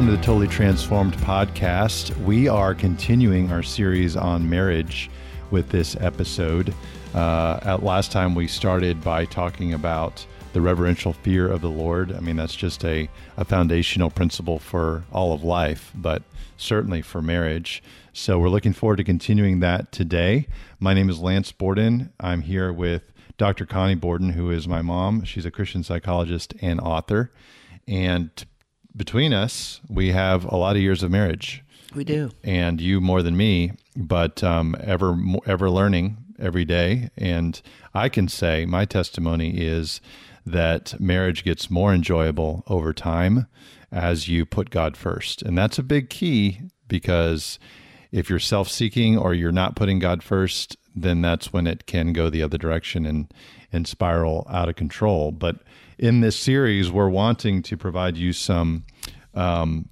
Welcome to the Totally Transformed podcast. We are continuing our series on marriage with this episode. Uh, at last time, we started by talking about the reverential fear of the Lord. I mean, that's just a, a foundational principle for all of life, but certainly for marriage. So we're looking forward to continuing that today. My name is Lance Borden. I'm here with Dr. Connie Borden, who is my mom. She's a Christian psychologist and author. And between us, we have a lot of years of marriage. We do. And you more than me, but um, ever ever learning every day. And I can say my testimony is that marriage gets more enjoyable over time as you put God first. And that's a big key because if you're self seeking or you're not putting God first, then that's when it can go the other direction and, and spiral out of control. But in this series, we're wanting to provide you some um,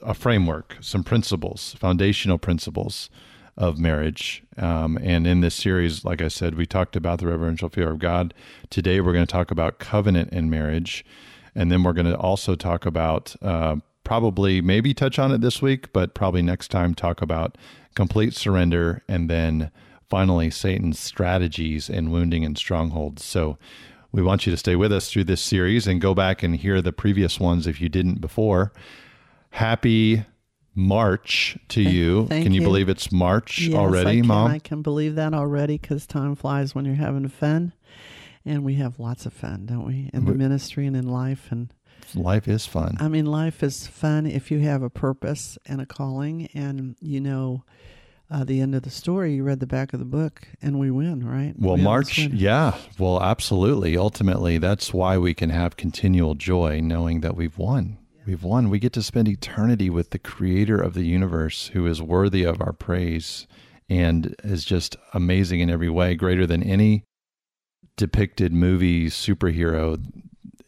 a framework, some principles, foundational principles of marriage. Um, and in this series, like I said, we talked about the reverential fear of God. Today, we're going to talk about covenant in marriage. And then we're going to also talk about, uh, probably, maybe touch on it this week, but probably next time, talk about complete surrender and then finally Satan's strategies in wounding and strongholds. So, we want you to stay with us through this series and go back and hear the previous ones if you didn't before. Happy March to you. Thank can you, you. believe it's March Yes, already, I can, Mom? I can believe that already because time flies when you're having fun. And we have lots of fun, don't we? In the We- ministry and in life. And Life is fun. I mean, life is fun if you have a purpose and a calling and you know uh, the end of the story. You read the back of the book and we win, right? Well, We March, yeah. Well, absolutely. Ultimately, that's why we can have continual joy knowing that we've won. We've won. We get to spend eternity with the creator of the universe who is worthy of our praise and is just amazing in every way, greater than any depicted movie superhero.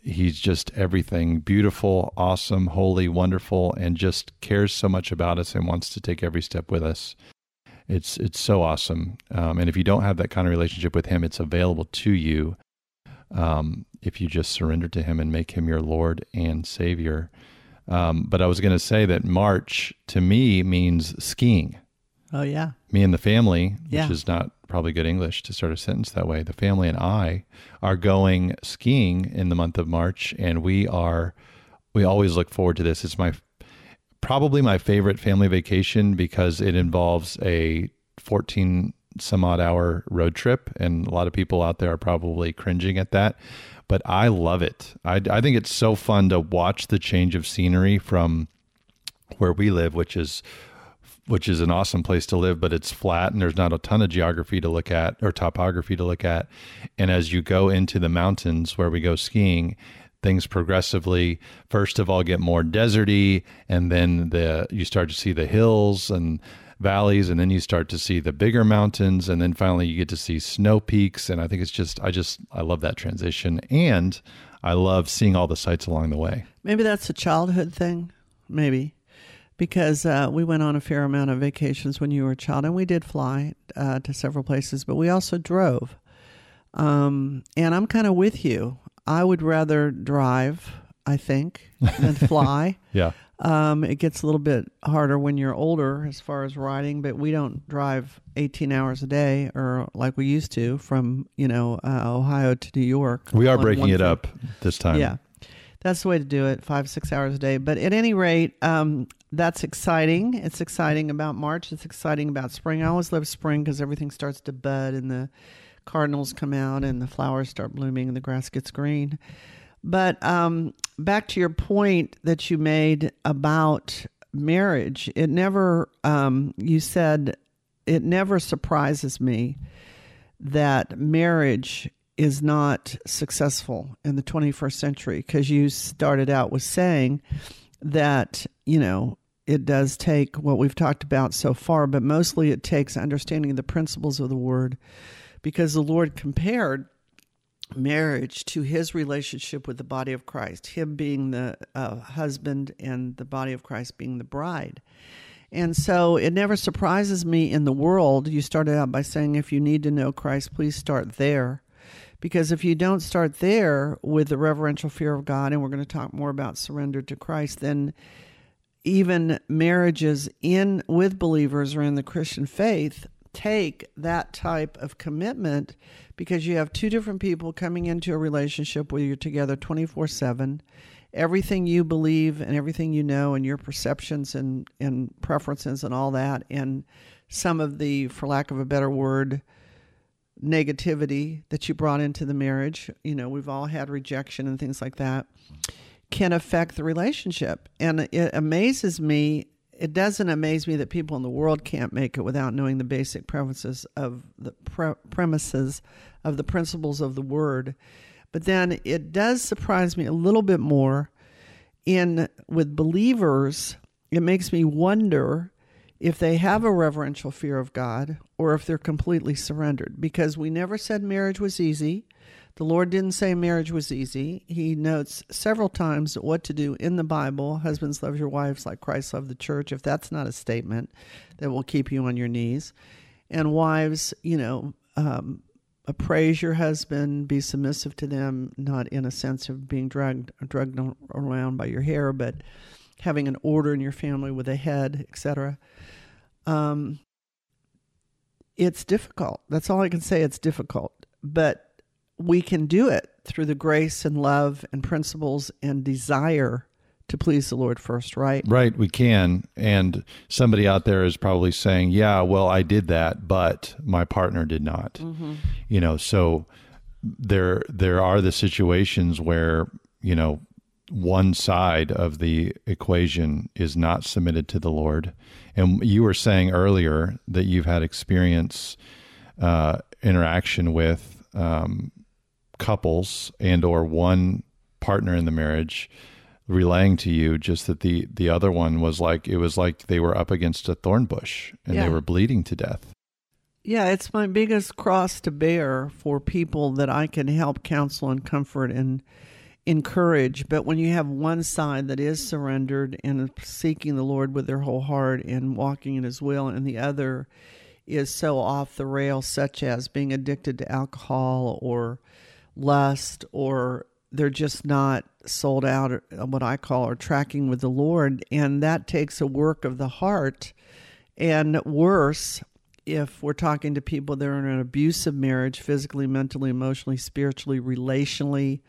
He's just everything beautiful, awesome, holy, wonderful, and just cares so much about us and wants to take every step with us. It's it's so awesome. Um, and if you don't have that kind of relationship with Him, it's available to you um, if you just surrender to Him and make Him your Lord and Savior. Um, but I was going to say that March to me means skiing. Oh, yeah. Me and the family, which is not probably good English to start a sentence that way. The family and I are going skiing in the month of March, and we are we always look forward to this. It's my probably my favorite family vacation because it involves a 14 some odd hour road trip and a lot of people out there are probably cringing at that but i love it i, I think it's so fun to watch the change of scenery from where we live which is which is an awesome place to live, but it's flat and there's not a ton of geography to look at or topography to look at. And as you go into the mountains where we go skiing, things progressively first of all get more deserty and then the you start to see the hills and valleys and then you start to see the bigger mountains and then finally you get to see snow peaks and I think it's just I just I love that transition and I love seeing all the sights along the way. Maybe that's a childhood thing. Maybe. Because uh, we went on a fair amount of vacations when you were a child, and we did fly uh, to several places, but we also drove. Um, and I'm kind of with you. I would rather drive, I think, than fly. Yeah. Um, it gets a little bit harder when you're older as far as riding, but we don't drive 18 hours a day or like we used to from, you know, uh, Ohio to New York. We are breaking it trip. up this time. Yeah. That's the way to do it, five, six hours a day. But at any rate, um, that's exciting. It's exciting about March. It's exciting about spring. I always love spring because everything starts to bud and the cardinals come out and the flowers start blooming and the grass gets green. But um, back to your point that you made about marriage, it never, um, you said, it never surprises me that marriage is not successful in the 21st century because you started out with saying that, you know, it does take what we've talked about so far, but mostly it takes understanding the principles of the word because the Lord compared marriage to his relationship with the body of Christ, him being the uh, husband and the body of Christ being the bride. And so it never surprises me in the world. You started out by saying, if you need to know Christ, please start there. Because if you don't start there with the reverential fear of God, and we're going to talk more about surrender to Christ, then even marriages in with believers or in the Christian faith take that type of commitment because you have two different people coming into a relationship where you're together 24 7 everything you believe and everything you know and your perceptions and, and preferences and all that and some of the for lack of a better word negativity that you brought into the marriage. You know we've all had rejection and things like that can affect the relationship. And it amazes me it doesn't amaze me that people in the world can't make it without knowing the basic premises of the pre- premises of the principles of the word. But then it does surprise me a little bit more in with believers. It makes me wonder if they have a reverential fear of God or if they're completely surrendered because we never said marriage was easy. The Lord didn't say marriage was easy. He notes several times what to do in the Bible. Husbands, love your wives like Christ loved the church. If that's not a statement that will keep you on your knees. And wives, you know, um, appraise your husband, be submissive to them, not in a sense of being dragged drugged around by your hair, but having an order in your family with a head, etc. Um, it's difficult. That's all I can say. It's difficult, but we can do it through the grace and love and principles and desire to please the Lord first, right? Right, we can. And somebody out there is probably saying, "Yeah, well, I did that, but my partner did not." Mm-hmm. You know, so there there are the situations where, you know, one side of the equation is not submitted to the Lord. And you were saying earlier that you've had experience uh, interaction with um, couples and or one partner in the marriage relaying to you just that the the other one was like it was like they were up against a thorn bush and yeah. they were bleeding to death. Yeah, it's my biggest cross to bear for people that I can help counsel and comfort and encourage. But when you have one side that is surrendered and seeking the Lord with their whole heart and walking in His will, and the other is so off the rails, such as being addicted to alcohol or lust or they're just not sold out uh, what I call or tracking with the Lord and that takes a work of the heart. And worse if we're talking to people that are in an abusive marriage physically mentally emotionally spiritually relationally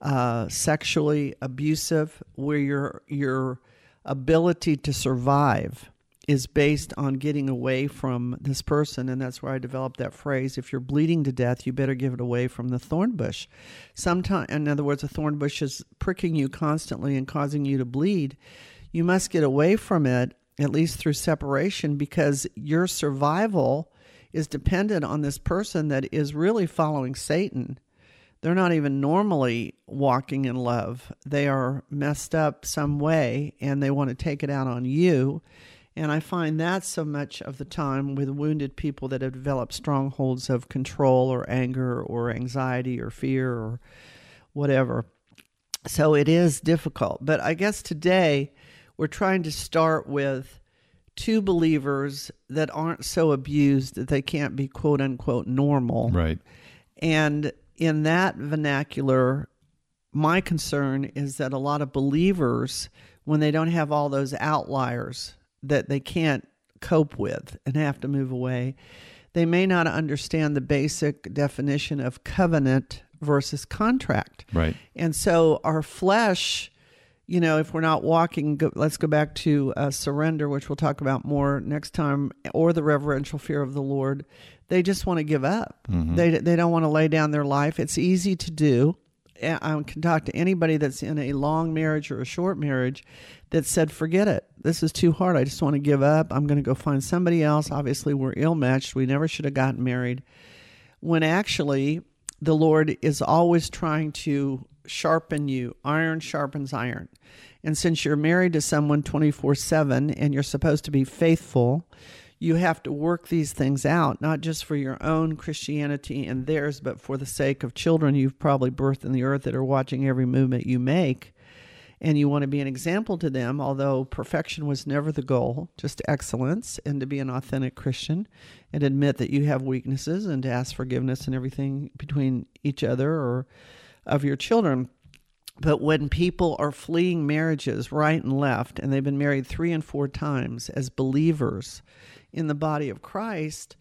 uh, sexually abusive where your your ability to survive is based on getting away from this person. And that's where I developed that phrase if you're bleeding to death, you better give it away from the thorn bush. Sometimes, in other words, a thorn bush is pricking you constantly and causing you to bleed. You must get away from it, at least through separation, because your survival is dependent on this person that is really following Satan. They're not even normally walking in love. They are messed up some way and they want to take it out on you and I find that so much of the time with wounded people that have developed strongholds of control or anger or anxiety or fear or whatever. So it is difficult. But I guess today we're trying to start with two believers that aren't so abused that they can't be quote unquote normal. Right. And in that vernacular, my concern is that a lot of believers, when they don't have all those outliers, that they can't cope with and have to move away. They may not understand the basic definition of covenant versus contract. Right. And so our flesh, you know, if we're not walking, go, let's go back to uh, surrender, which we'll talk about more next time, or the reverential fear of the Lord. They just want to give up. Mm-hmm. They, they don't want to lay down their life. It's easy to do. I can talk to anybody that's in a long marriage or a short marriage that said, forget it. This is too hard. I just want to give up. I'm going to go find somebody else. Obviously, we're ill matched. We never should have gotten married. When actually, the Lord is always trying to sharpen you. Iron sharpens iron. And since you're married to someone 24 7 and you're supposed to be faithful, you have to work these things out, not just for your own Christianity and theirs, but for the sake of children you've probably birthed in the earth that are watching every movement you make. And you want to be an example to them, although perfection was never the goal, just excellence and to be an authentic Christian and admit that you have weaknesses and to ask forgiveness and everything between each other or of your children. But when people are fleeing marriages right and left, and they've been married three and four times as believers in the body of Christ,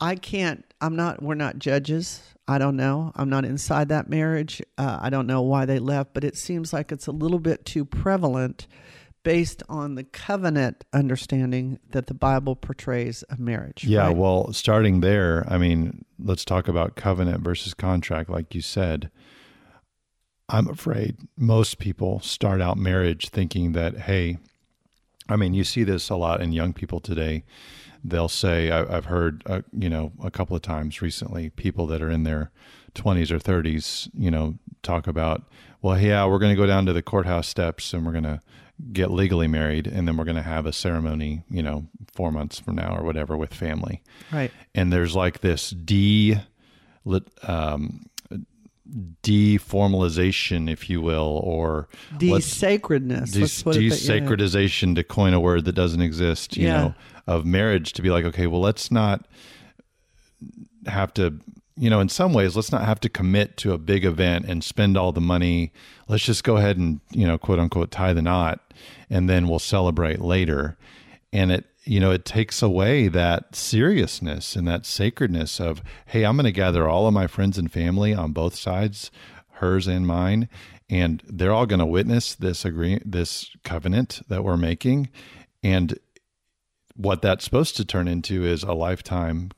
I can't, I'm not, we're not judges. I don't know. I'm not inside that marriage. Uh, I don't know why they left, but it seems like it's a little bit too prevalent based on the covenant understanding that the Bible portrays of marriage. Yeah, right? well, starting there, I mean, let's talk about covenant versus contract, like you said. I'm afraid most people start out marriage thinking that, hey, I mean, you see this a lot in young people today. They'll say, I, have heard, uh, you know, a couple of times recently, people that are in their 20s or 30s, you know, talk about, well, yeah, we're going to go down to the courthouse steps and we're going to get legally married and then we're going to have a ceremony, you know, four months from now or whatever with family. Right. And there's like this de, um, deformalization, if you will, or desacredness. desacredization to coin a word that doesn't exist, you yeah. know, of marriage to be like, okay, well, let's not have to, you know, in some ways, let's not have to commit to a big event and spend all the money. Let's just go ahead and, you know, quote unquote, tie the knot and then we'll celebrate later. And it, you know, it takes away that seriousness and that sacredness of, hey, I'm going to gather all of my friends and family on both sides, hers and mine, and they're all going to witness this agree this covenant that we're making, and what that's supposed to turn into is a lifetime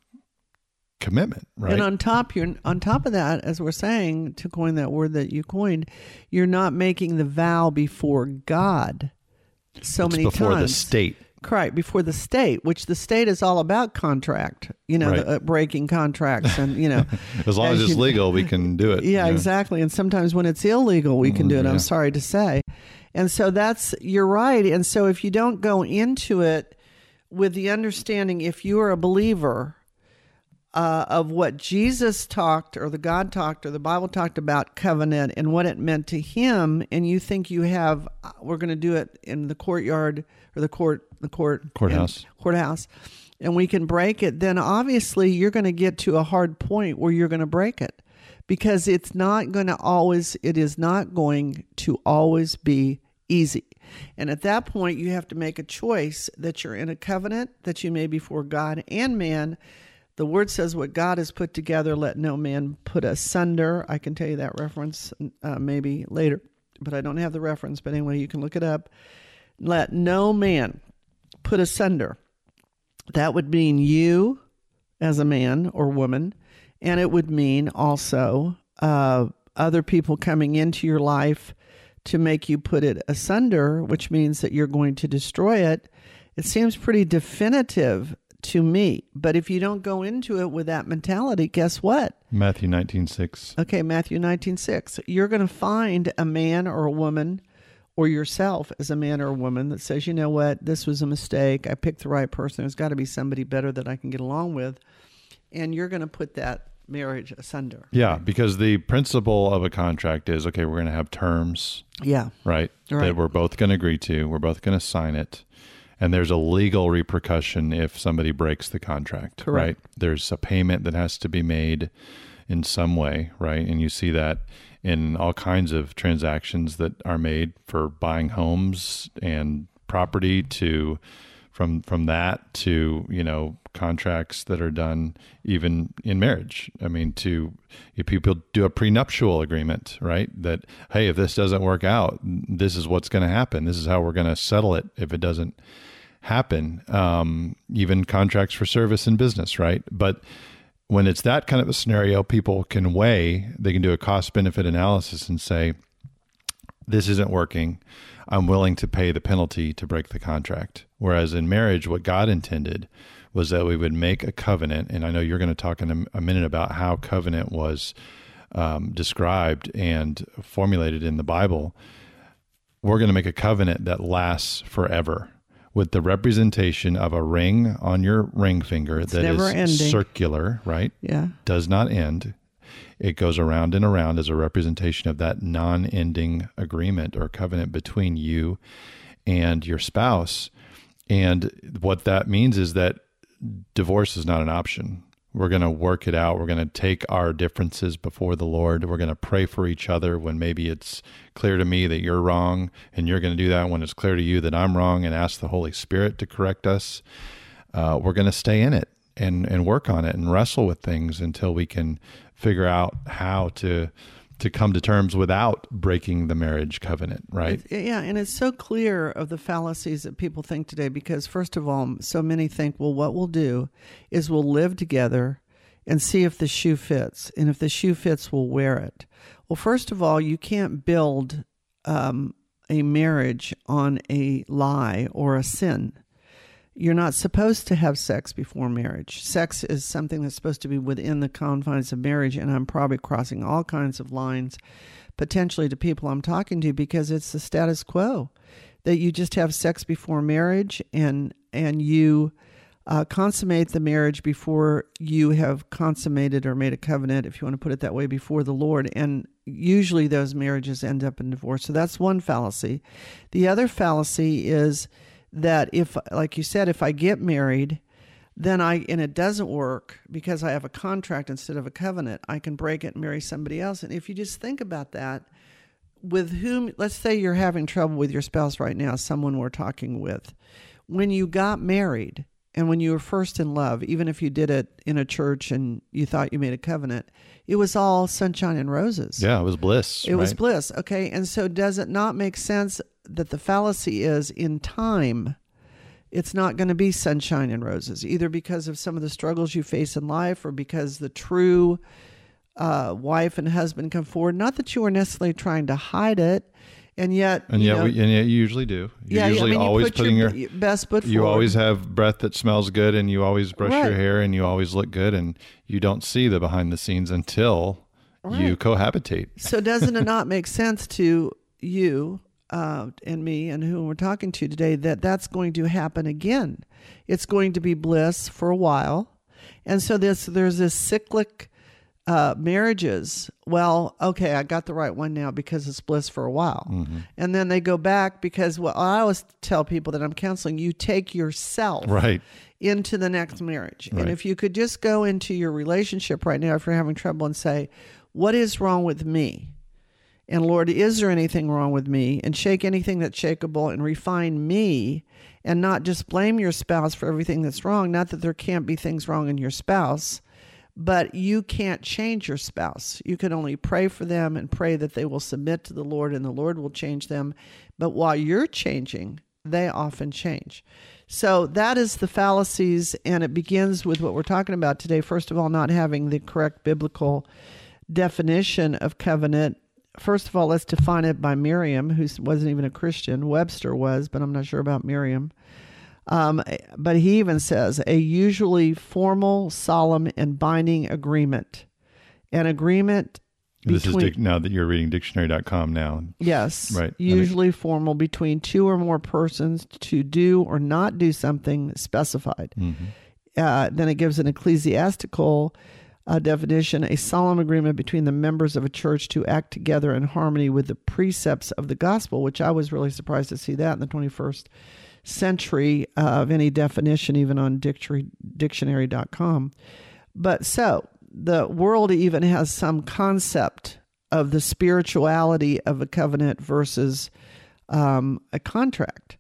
commitment, right? And on top, you're on top of that, as we're saying, to coin that word that you coined, you're not making the vow before God so it's many before times. Before the state Right before the state, which the state is all about contract, you know, right. the, uh, breaking contracts, and you know, as long as, as it's you, legal, we can do it. Yeah, exactly. And sometimes when it's illegal, we can do it. Yeah. I'm sorry to say, and so that's you're right. And so if you don't go into it with the understanding, if you are a believer uh, of what Jesus talked or the God talked or the Bible talked about covenant and what it meant to him, and you think you have, uh, we're going to do it in the courtyard or the court, the court courthouse, courthouse, and we can break it, then obviously you're going to get to a hard point where you're going to break it because it's not going to always, it is not going to always be easy. And at that point, you have to make a choice that you're in a covenant that you made before God and man the word says, What God has put together, let no man put asunder. I can tell you that reference uh, maybe later, but I don't have the reference. But anyway, you can look it up. Let no man put asunder. That would mean you as a man or woman, and it would mean also uh, other people coming into your life to make you put it asunder, which means that you're going to destroy it. It seems pretty definitive to me. But if you don't go into it with that mentality, guess what? Matthew 19:6. Okay, Matthew 19:6. You're going to find a man or a woman or yourself as a man or a woman that says, "You know what? This was a mistake. I picked the right person. There's got to be somebody better that I can get along with." And you're going to put that marriage asunder. Yeah, because the principle of a contract is okay, we're going to have terms. Yeah. Right? right. That we're both going to agree to. We're both going to sign it and there's a legal repercussion if somebody breaks the contract Correct. right there's a payment that has to be made in some way right and you see that in all kinds of transactions that are made for buying homes and property to from from that to you know contracts that are done even in marriage. I mean to if people do a prenuptial agreement right that hey if this doesn't work out this is what's going to happen. This is how we're going to settle it if it doesn't happen, um, even contracts for service and business, right? But when it's that kind of a scenario, people can weigh, they can do a cost benefit analysis and say, this isn't working. I'm willing to pay the penalty to break the contract. Whereas in marriage, what God intended was that we would make a covenant. And I know you're going to talk in a, minute about how covenant was um, described and formulated in the Bible. We're going to make a covenant that lasts forever with the representation of a ring on your ring finger it's that is ending. circular, right? Yeah. Does not end. It goes around and around as a representation of that non ending agreement or covenant between you and your spouse. And what that means is that divorce is not an option. We're going to work it out. We're going to take our differences before the Lord. We're going to pray for each other when maybe it's clear to me that you're wrong, and you're going to do that when it's clear to you that I'm wrong, and ask the Holy Spirit to correct us. Uh, we're going to stay in it and and work on it and wrestle with things until we can figure out how to to come to terms without breaking the marriage covenant, right? Yeah, and it's so clear of the fallacies that people think today because, first of all, so many think, well, what we'll do is we'll live together and see if the shoe fits. And if the shoe fits, we'll wear it. Well, first of all, you can't build um, a marriage on a lie or a sin. You're not supposed to have sex before marriage. Sex is something that's supposed to be within the confines of marriage, and I'm probably crossing all kinds of lines potentially to people I'm talking to because it's the status quo that you just have sex before marriage and and you uh, consummate the marriage before you have consummated or made a covenant, if you want to put it that way, before the Lord. And usually those marriages end up in divorce. So that's one fallacy. The other fallacy is that if, like you said, if I get married, then I, and it doesn't work because I have a contract instead of a covenant, I can break it and marry somebody else. And if you just think about that, with whom, let's say you're having trouble with your spouse right now, someone we're talking with, when you got married and when you were first in love, even if you did it in a church and you thought you made a covenant, it was all sunshine and roses. Yeah, it was bliss. It right? was bliss. Okay. And so, does it not make sense that the fallacy is in time, it's not going to be sunshine and roses, either because of some of the struggles you face in life or because the true uh, wife and husband come forward. Not that you are necessarily trying to hide it. And yet, and yet, know, we, and yet, you usually do. You're yeah, usually I mean, always you put putting your, your, best foot You forward. always have breath that smells good, and you always brush right. your hair, and you always look good, and you don't see the behind the scenes until right. you cohabitate. So, doesn't it not make sense to you uh, and me and who we're talking to today that that's going to happen again. It's going to be bliss for a while, and so this there's this cyclic uh, marriages. Well, okay, I got the right one now because it's bliss for a while, mm-hmm. and then they go back because well, I always tell people that I'm counseling. You take yourself right into the next marriage, right. and if you could just go into your relationship right now, if you're having trouble, and say, "What is wrong with me?" And Lord, is there anything wrong with me? And shake anything that's shakeable and refine me and not just blame your spouse for everything that's wrong. Not that there can't be things wrong in your spouse, but you can't change your spouse. You can only pray for them and pray that they will submit to the Lord and the Lord will change them. But while you're changing, they often change. So that is the fallacies, and it begins with what we're talking about today. First of all, not having the correct biblical definition of covenant first of all, let's define it by Merriam, who wasn't even a Christian. Webster was, but I'm not sure about Merriam. Um, but he even says a usually formal, solemn, and binding agreement. An agreement. This between, is dic- now that you're reading dictionary.com now. Yes. Right. Usually formal between two or more persons to do or not do something specified. Mm-hmm. Uh, then it gives an ecclesiastical uh, definition a solemn agreement between the members of a church to act together in harmony with the precepts of the gospel, which I was really surprised to see that in the 21st century uh, of any definition, even on dictionary, dictionary.com. But so the world even has some concept of the spirituality of a covenant versus um, a contract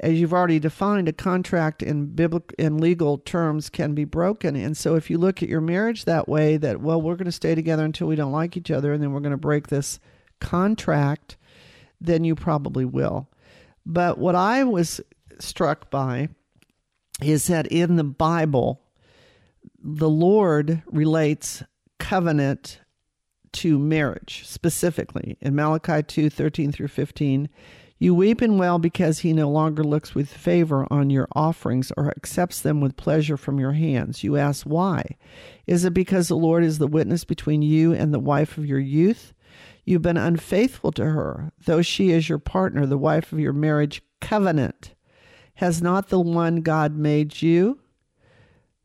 as you've already defined, a contract in biblical in legal terms can be broken. And so, if you look at your marriage that way, that well, we're going to stay together until we don't like each other, and then we're going to break this contract, then you probably will. But what I was struck by is that in the Bible, the Lord relates covenant to marriage specifically in Malachi 2 13 through 15 you weep and wail because he no longer looks with favor on your offerings or accepts them with pleasure from your hands. You ask why. Is it because the Lord is the witness between you and the wife of your youth? You've been unfaithful to her, though she is your partner, the wife of your marriage covenant. Has not the one God made you?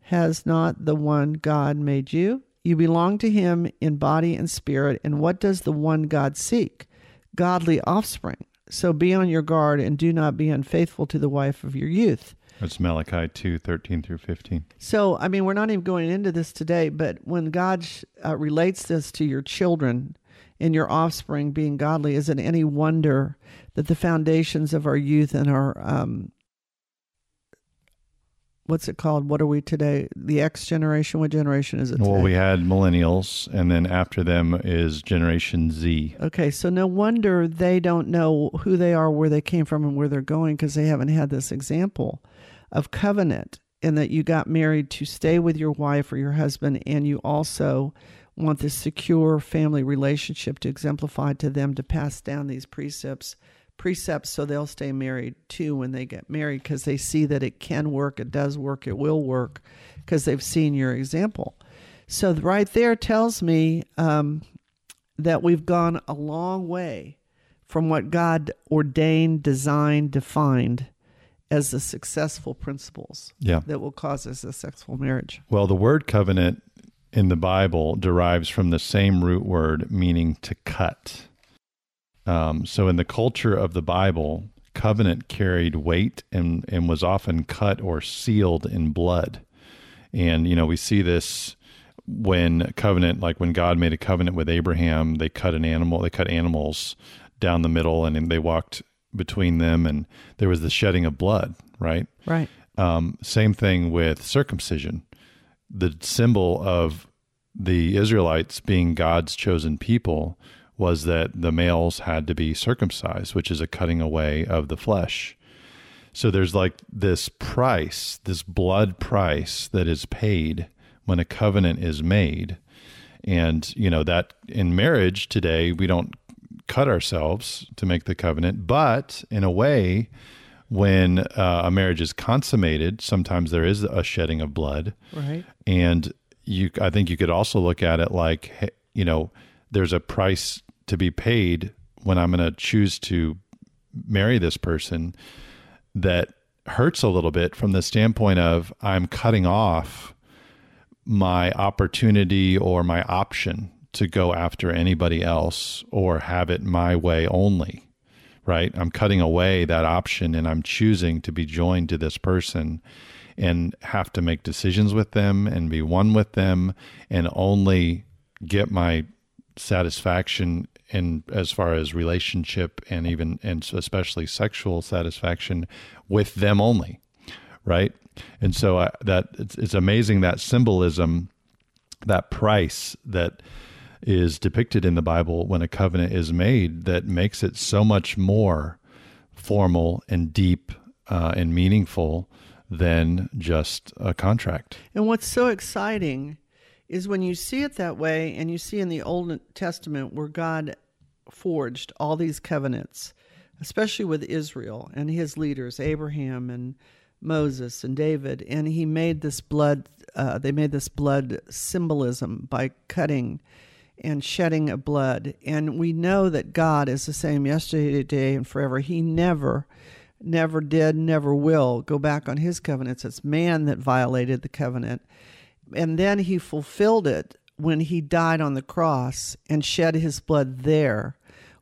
Has not the one God made you? You belong to him in body and spirit. And what does the one God seek? Godly offspring. So be on your guard and do not be unfaithful to the wife of your youth. That's Malachi 2 13 through 15. So, I mean, we're not even going into this today, but when God uh, relates this to your children and your offspring being godly, is it any wonder that the foundations of our youth and our um, what's it called? What are we today? The X generation? What generation is it? Today? Well, we had millennials, and then after them is Generation Z. Okay, so no wonder they don't know who they are, where they came from, and where they're going because they haven't had this example of covenant and that you got married to stay with your wife or your husband, and you also want this secure family relationship to exemplify to them to pass down these precepts precepts so they'll stay married too when they get married because they see that it can work, it does work, it will work because they've seen your example. So, right there tells me um, that we've gone a long way from what God ordained, designed, defined as the successful principles yeah. that will cause us a successful marriage. Well, the word covenant in the Bible derives from the same root word meaning to cut. Um, so, in the culture of the Bible, covenant carried weight and, and was often cut or sealed in blood. And, you know, we see this when covenant, like when God made a covenant with Abraham, they cut an animal, they cut animals down the middle and they walked between them, and there was the shedding of blood, right? Right. Um, same thing with circumcision. The symbol of the Israelites being God's chosen people was that the males had to be circumcised, which is a cutting away of the flesh. So there's like this price, this blood price that is paid when a covenant is made. And, you know, that in marriage today, we don't cut ourselves to make the covenant, but in a way, when uh, a marriage is consummated, sometimes there is a shedding of blood. Right. And you, I think you could also look at it like, you know, there's a price to be paid when I'm going to choose to marry this person that hurts a little bit from the standpoint of I'm cutting off my opportunity or my option to go after anybody else or have it my way only. Right? I'm cutting away that option and I'm choosing to be joined to this person and have to make decisions with them and be one with them and only get my satisfaction in as far as relationship and even and especially sexual satisfaction with them only right? And so I, that it's, it's amazing that symbolism that price that is depicted in the bible when a covenant is made that makes it so much more formal and deep uh, and meaningful than just a contract. And what's so exciting is when you see it that way and you see in the Old Testament where God forged all these covenants, especially with Israel and his leaders, Abraham and Moses and David, and he made this blood, uh, they made this blood symbolism by cutting and shedding of blood. And we know that God is the same yesterday, today, and forever. He never, never did, never will go back on his covenants. It's man that violated the covenant and then he fulfilled it when he died on the cross and shed his blood there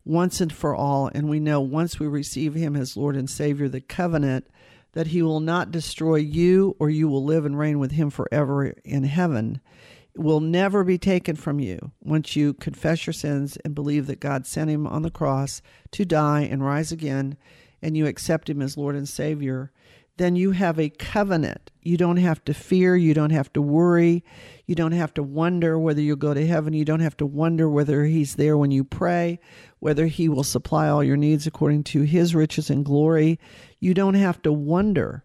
once and for all. And we know once we receive him as Lord and Savior, the covenant that he will not destroy you or you will live and reign with him forever in heaven will never be taken from you once you confess your sins and believe that God sent him on the cross to die and rise again and you accept him as Lord and Savior then you have a covenant. You don't have to fear. You don't have to worry. You don't have to wonder whether you'll go to heaven. You don't have to wonder whether He's there when you pray, whether He will supply all your needs according to His riches and glory. You don't have to wonder.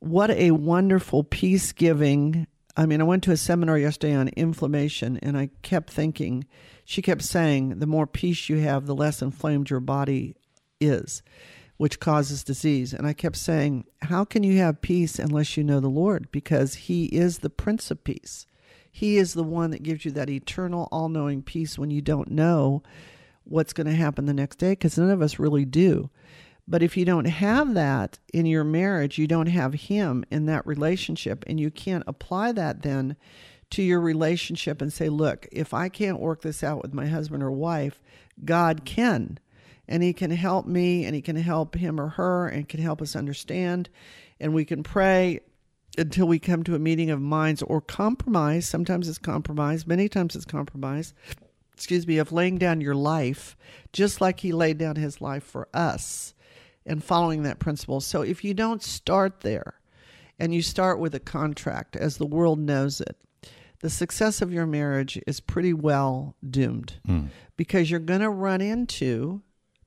What a wonderful peace giving. I mean, I went to a seminar yesterday on inflammation, and I kept thinking, she kept saying, the more peace you have, the less inflamed your body is which causes disease. And I kept saying, How can you have peace unless you know the Lord? Because He is the Prince of Peace. He is the one that gives you that eternal, all knowing peace when you don't know what's going to happen the next day, because none of us really do. But if you don't have that in your marriage, you don't have Him in that relationship, and you can't apply that then to your relationship and say, Look, if I can't work this out with my husband or wife, God can and he can help me and he can help him or her and can help us understand. And we can pray until we come to a meeting of minds or compromise. Sometimes it's compromise many times it's compromise excuse me of laying down your life just like he laid down his life for us and following that principle. So if you don't start there and you start with a contract as the world knows it the success of your marriage is pretty well doomed Mm. because you're going to run into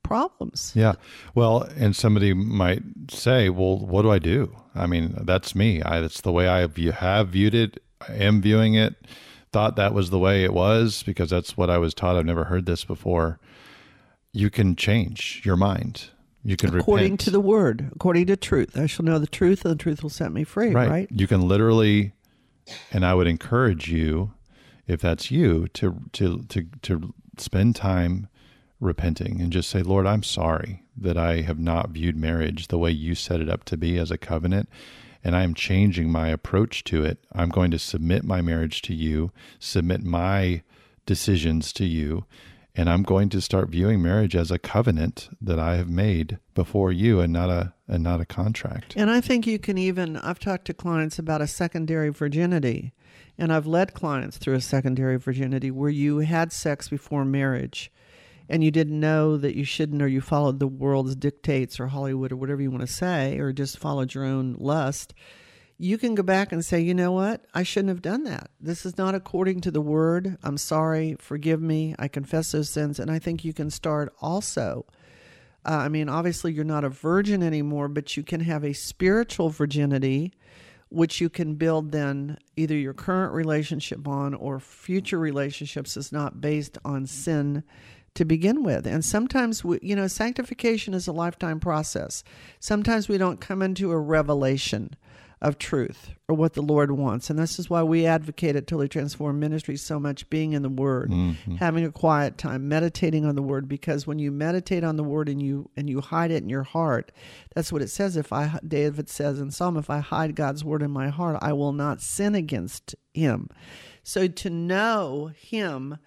problems. Yeah. Well, and somebody might say, "Well, what do I do?" I mean, that's me. I that's the way I view, have viewed it. I am viewing it. Thought that was the way it was because that's what I was taught. I've never heard this before. You can change your mind. You can According repent. to the word, according to truth, I shall know the truth, and the truth will set me free. right. Right? You can literally, and I would encourage you, if that's you, to to to to spend time repenting and just say, Lord, I'm sorry that I have not viewed marriage the way you set it up to be as a covenant. And I am changing my approach to it. I'm going to submit my marriage to you, submit my decisions to you, and I'm going to start viewing marriage as a covenant that I have made before you and not a and not a contract. And I think you can even, I've talked to clients about a secondary virginity, and I've led clients through a secondary virginity where you had sex before marriage and you didn't know that you shouldn't, or you followed the world's dictates or Hollywood or whatever you want to say, or just followed your own lust. You can go back and say, you know what? I shouldn't have done that. This is not according to the word. I'm sorry. Forgive me. I confess those sins. And I think you can start also uh, I mean, obviously, you're not a virgin anymore, but you can have a spiritual virginity, which you can build then either your current relationship on or future relationships is not based on sin to begin with. And sometimes, we, you know, sanctification is a lifetime process. Sometimes we don't come into a revelation of truth or what the Lord wants. And this is why we advocate at Totally Transformed Ministry so much being in the Word, mm-hmm. having a quiet time, meditating on the Word, because when you meditate on the Word and you and you hide it in your heart, that's what it says. If I David says in Psalm, if I hide God's word in my heart, I will not sin against him. So to know him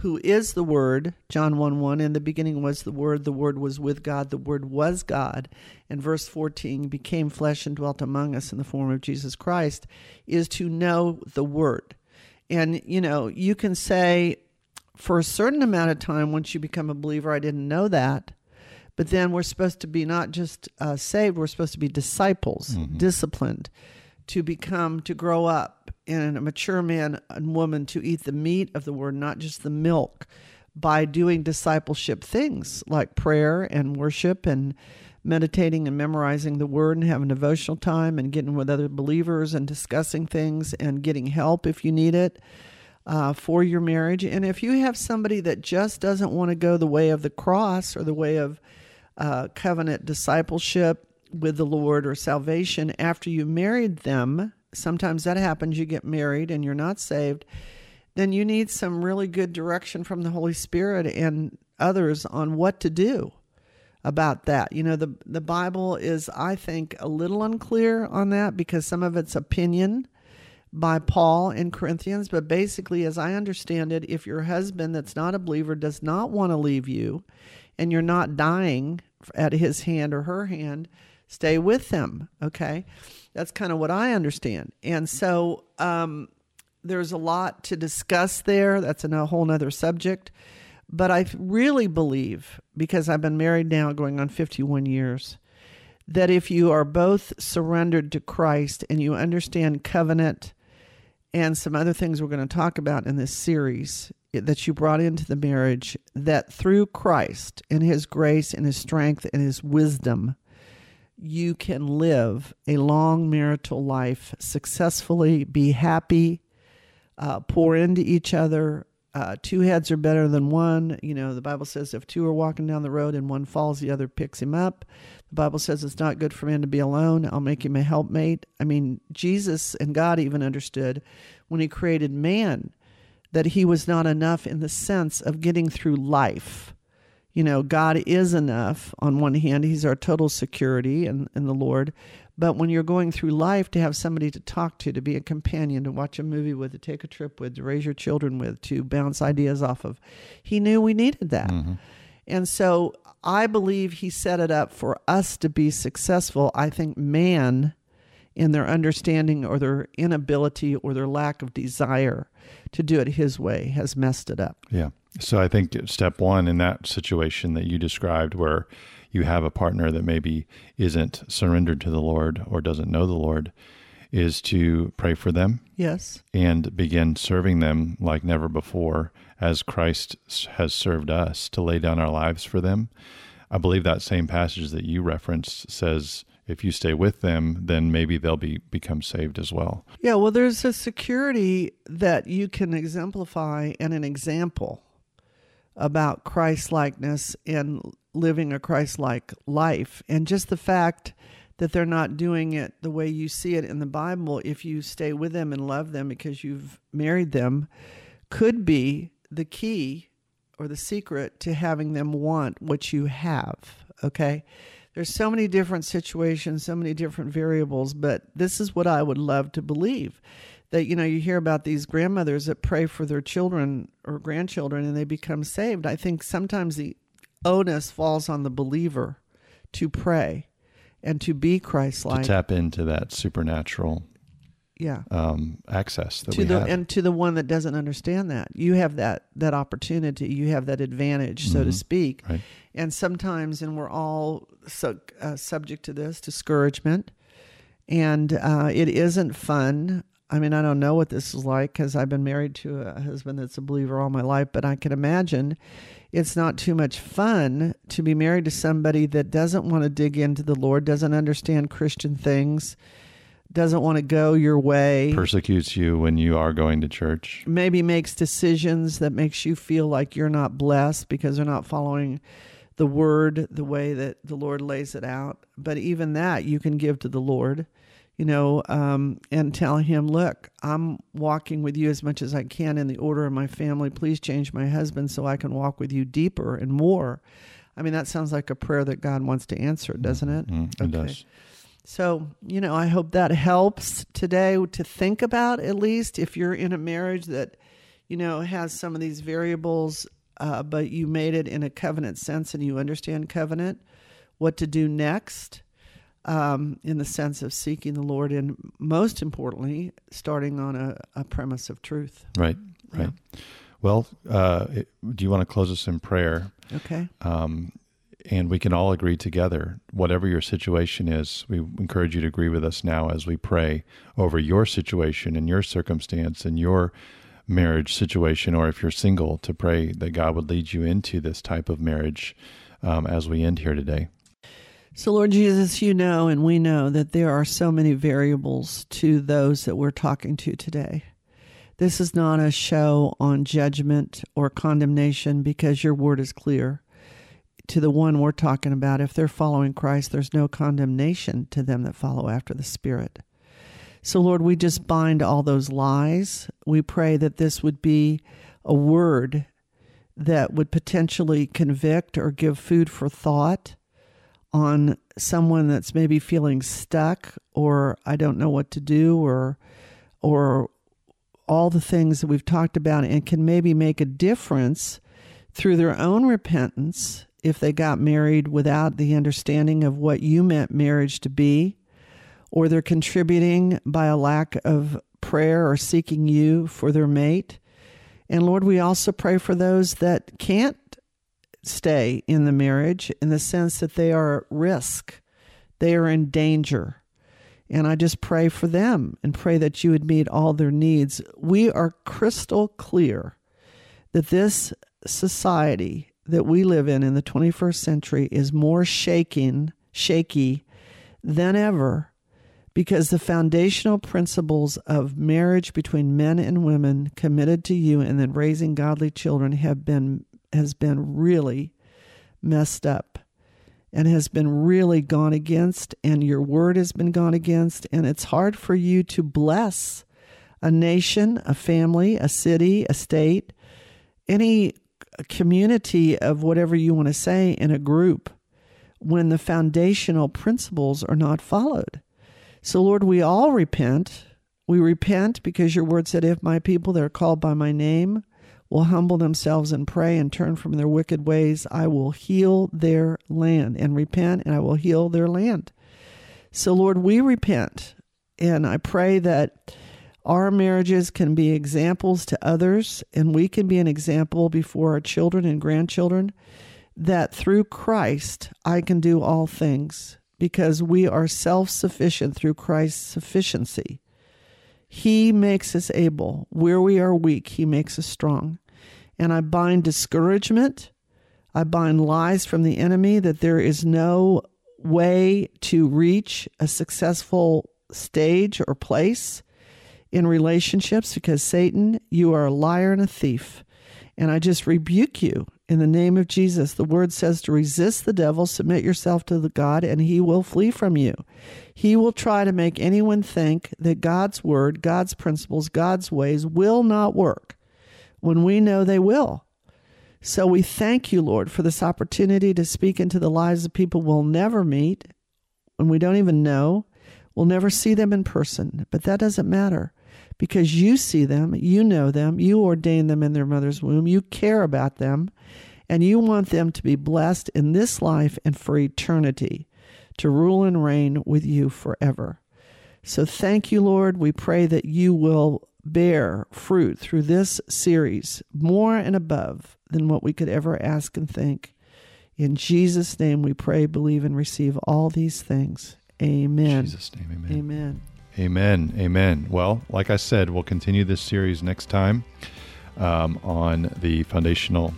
who is the Word, John 1 1, in the beginning was the Word, the Word was with God, the Word was God. And verse 14, became flesh and dwelt among us in the form of Jesus Christ, is to know the Word. And, you know, you can say for a certain amount of time, once you become a believer, I didn't know that. But then we're supposed to be not just uh, saved, we're supposed to be disciples, disciplined to become, to grow up in a mature man and woman to eat the meat of the word, not just the milk, by doing discipleship things like prayer and worship and meditating and memorizing the word and having devotional time and getting with other believers and discussing things and getting help if you need it uh, for your marriage. And if you have somebody that just doesn't want to go the way of the cross or the way of uh, covenant discipleship with the Lord or salvation after you married them, sometimes that happens. You get married and you're not saved. Then you need some really good direction from the Holy Spirit and others on what to do about that. You know, the the Bible is, I think, a little unclear on that because some of it's opinion by Paul in Corinthians. But basically, as I understand it, if your husband that's not a believer does not want to leave you, and you're not dying at his hand or her hand, stay with them. Okay, that's kind of what I understand. And so um, there's a lot to discuss there. That's a whole other subject. But I really believe, because I've been married now going on 51 years, that if you are both surrendered to Christ and you understand covenant and some other things we're going to talk about in this series that you brought into the marriage, that through Christ and His grace and His strength and His wisdom, you can live a long marital life successfully, be happy, uh, pour into each other. Uh, two heads are better than one. You know, the Bible says if two are walking down the road and one falls, the other picks him up. The Bible says it's not good for man to be alone. I'll make him a helpmate. I mean, Jesus and God even understood when he created man that he was not enough in the sense of getting through life. You know, God is enough on one hand, he's our total security in, in the Lord. But when you're going through life, to have somebody to talk to, to be a companion, to watch a movie with, to take a trip with, to raise your children with, to bounce ideas off of, he knew we needed that. Mm-hmm. And so I believe he set it up for us to be successful. I think man, in their understanding or their inability or their lack of desire to do it his way, has messed it up. Yeah. So I think step one in that situation that you described, where you have a partner that maybe isn't surrendered to the Lord or doesn't know the Lord, is to pray for them. Yes. And begin serving them like never before, as Christ has served us, to lay down our lives for them. I believe that same passage that you referenced says, if you stay with them, then maybe they'll be become saved as well. Yeah, well, there's a security that you can exemplify and an example about Christ likeness and living a Christ like life. And just the fact that they're not doing it the way you see it in the Bible, if you stay with them and love them because you've married them, could be the key or the secret to having them want what you have. Okay. There's so many different situations, so many different variables, but this is what I would love to believe that you know you hear about these grandmothers that pray for their children or grandchildren and they become saved. I think sometimes the onus falls on the believer to pray and to be Christ-like. To tap into that supernatural yeah. um, access that to we the have. and to the one that doesn't understand that. You have that that opportunity you have that advantage so to speak. Right. and sometimes and we're all so, uh, subject to this discouragement. And uh, it isn't fun. I mean i don't know what this is like because i've been married to a husband that's a believer all my life but i can imagine it's not too much fun to be married to somebody that doesn't want to dig into the lord doesn't understand christian things doesn't want to go your way persecutes you when you are going to church. maybe makes decisions that makes you feel like you're not blessed because they're not following the word the way that the Lord lays it out. But even that you can give to the Lord, you know, um, and tell Him, look, I'm walking with you as much as I can in the order of my family. Please change my husband so I can walk with you deeper and more. I mean, that sounds like a prayer that God wants to answer, doesn't it? Mm, it does. So, you know, I hope that helps today to think about at least if you're in a marriage that, you know, has some of these variables, uh, but you made it in a covenant sense and you understand covenant, what to do next um, in the sense of seeking the Lord and most importantly, starting on a, a premise of truth. Right. Right. Well, uh, it- do you want to close us in prayer? Okay. Um, and we can all agree together, whatever your situation is, we encourage you to agree with us now as we pray over your situation and your circumstance and your marriage situation, or if you're single, to pray that God would lead you into this type of marriage um, as we end here today. So, Lord Jesus, you know, and we know that there are so many variables to those that we're talking to today. This is not a show on judgment or condemnation because your word is clear. To the one we're talking about, if they're following Christ, there's no condemnation to them that follow after the Spirit. So, Lord, we just bind all those lies. We pray that this would be a word that would potentially convict or give food for thought on someone that's maybe feeling stuck or I don't know what to do or or all the things that we've talked about and can maybe make a difference through their own repentance if they got married without the understanding of what you meant marriage to be or they're contributing by a lack of prayer or seeking you for their mate. And Lord, we also pray for those that can't stay in the marriage in the sense that they are at risk, they are in danger. And I just pray for them and pray that you would meet all their needs. We are crystal clear that this society that we live in in the 21st century is more shaking, shaky than ever because the foundational principles of marriage between men and women committed to you and then raising godly children have been has been really messed up and has been really gone against and your word has been gone against. And it's hard for you to bless a nation, a family, a city, a state, any community of whatever you want to say in a group when the foundational principles are not followed. So, Lord, we all repent. We repent because your word said, If my people that are called by my name will humble themselves and pray and turn from their wicked ways, I will heal their land and repent, and I will heal their land. So, Lord, we repent, and I pray that our marriages can be examples to others, and we can be an example before our children and grandchildren that through Christ I can do all things because we are self sufficient through Christ's sufficiency. He makes us able. Where we are weak, He makes us strong. And I bind discouragement. I bind lies from the enemy that there is no way to reach a successful stage or place in relationships because Satan, you are a liar and a thief. And I just rebuke you in the name of Jesus. The word says to resist the devil, submit yourself to the God, and he will flee from you. He will try to make anyone think that God's word, God's principles, God's ways will not work when we know they will. So we thank you, Lord, for this opportunity to speak into the lives of people we'll never meet and we don't even know. We'll never see them in person, but that doesn't matter because you see them, you know them, you ordain them in their mother's womb, you care about them, and you want them to be blessed in this life and for eternity to rule and reign with you forever. So thank you, Lord. We pray that you will bear fruit through this series more and above than what we could ever ask and think. In Jesus' name we pray, believe, and receive all these things. Amen. In Jesus' name, amen. Amen. Amen. Amen. Well, like I said, we'll continue this series next time um, on the foundational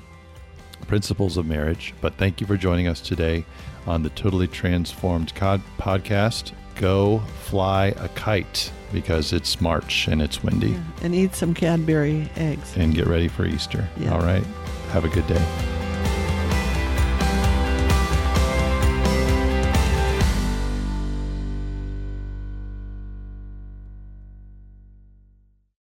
principles of marriage. But thank you for joining us today on the Totally Transformed Cod- podcast. Go fly a kite because it's March and it's windy. Yeah. And eat some Cadbury eggs. And get ready for Easter. Yeah. All right. Have a good day.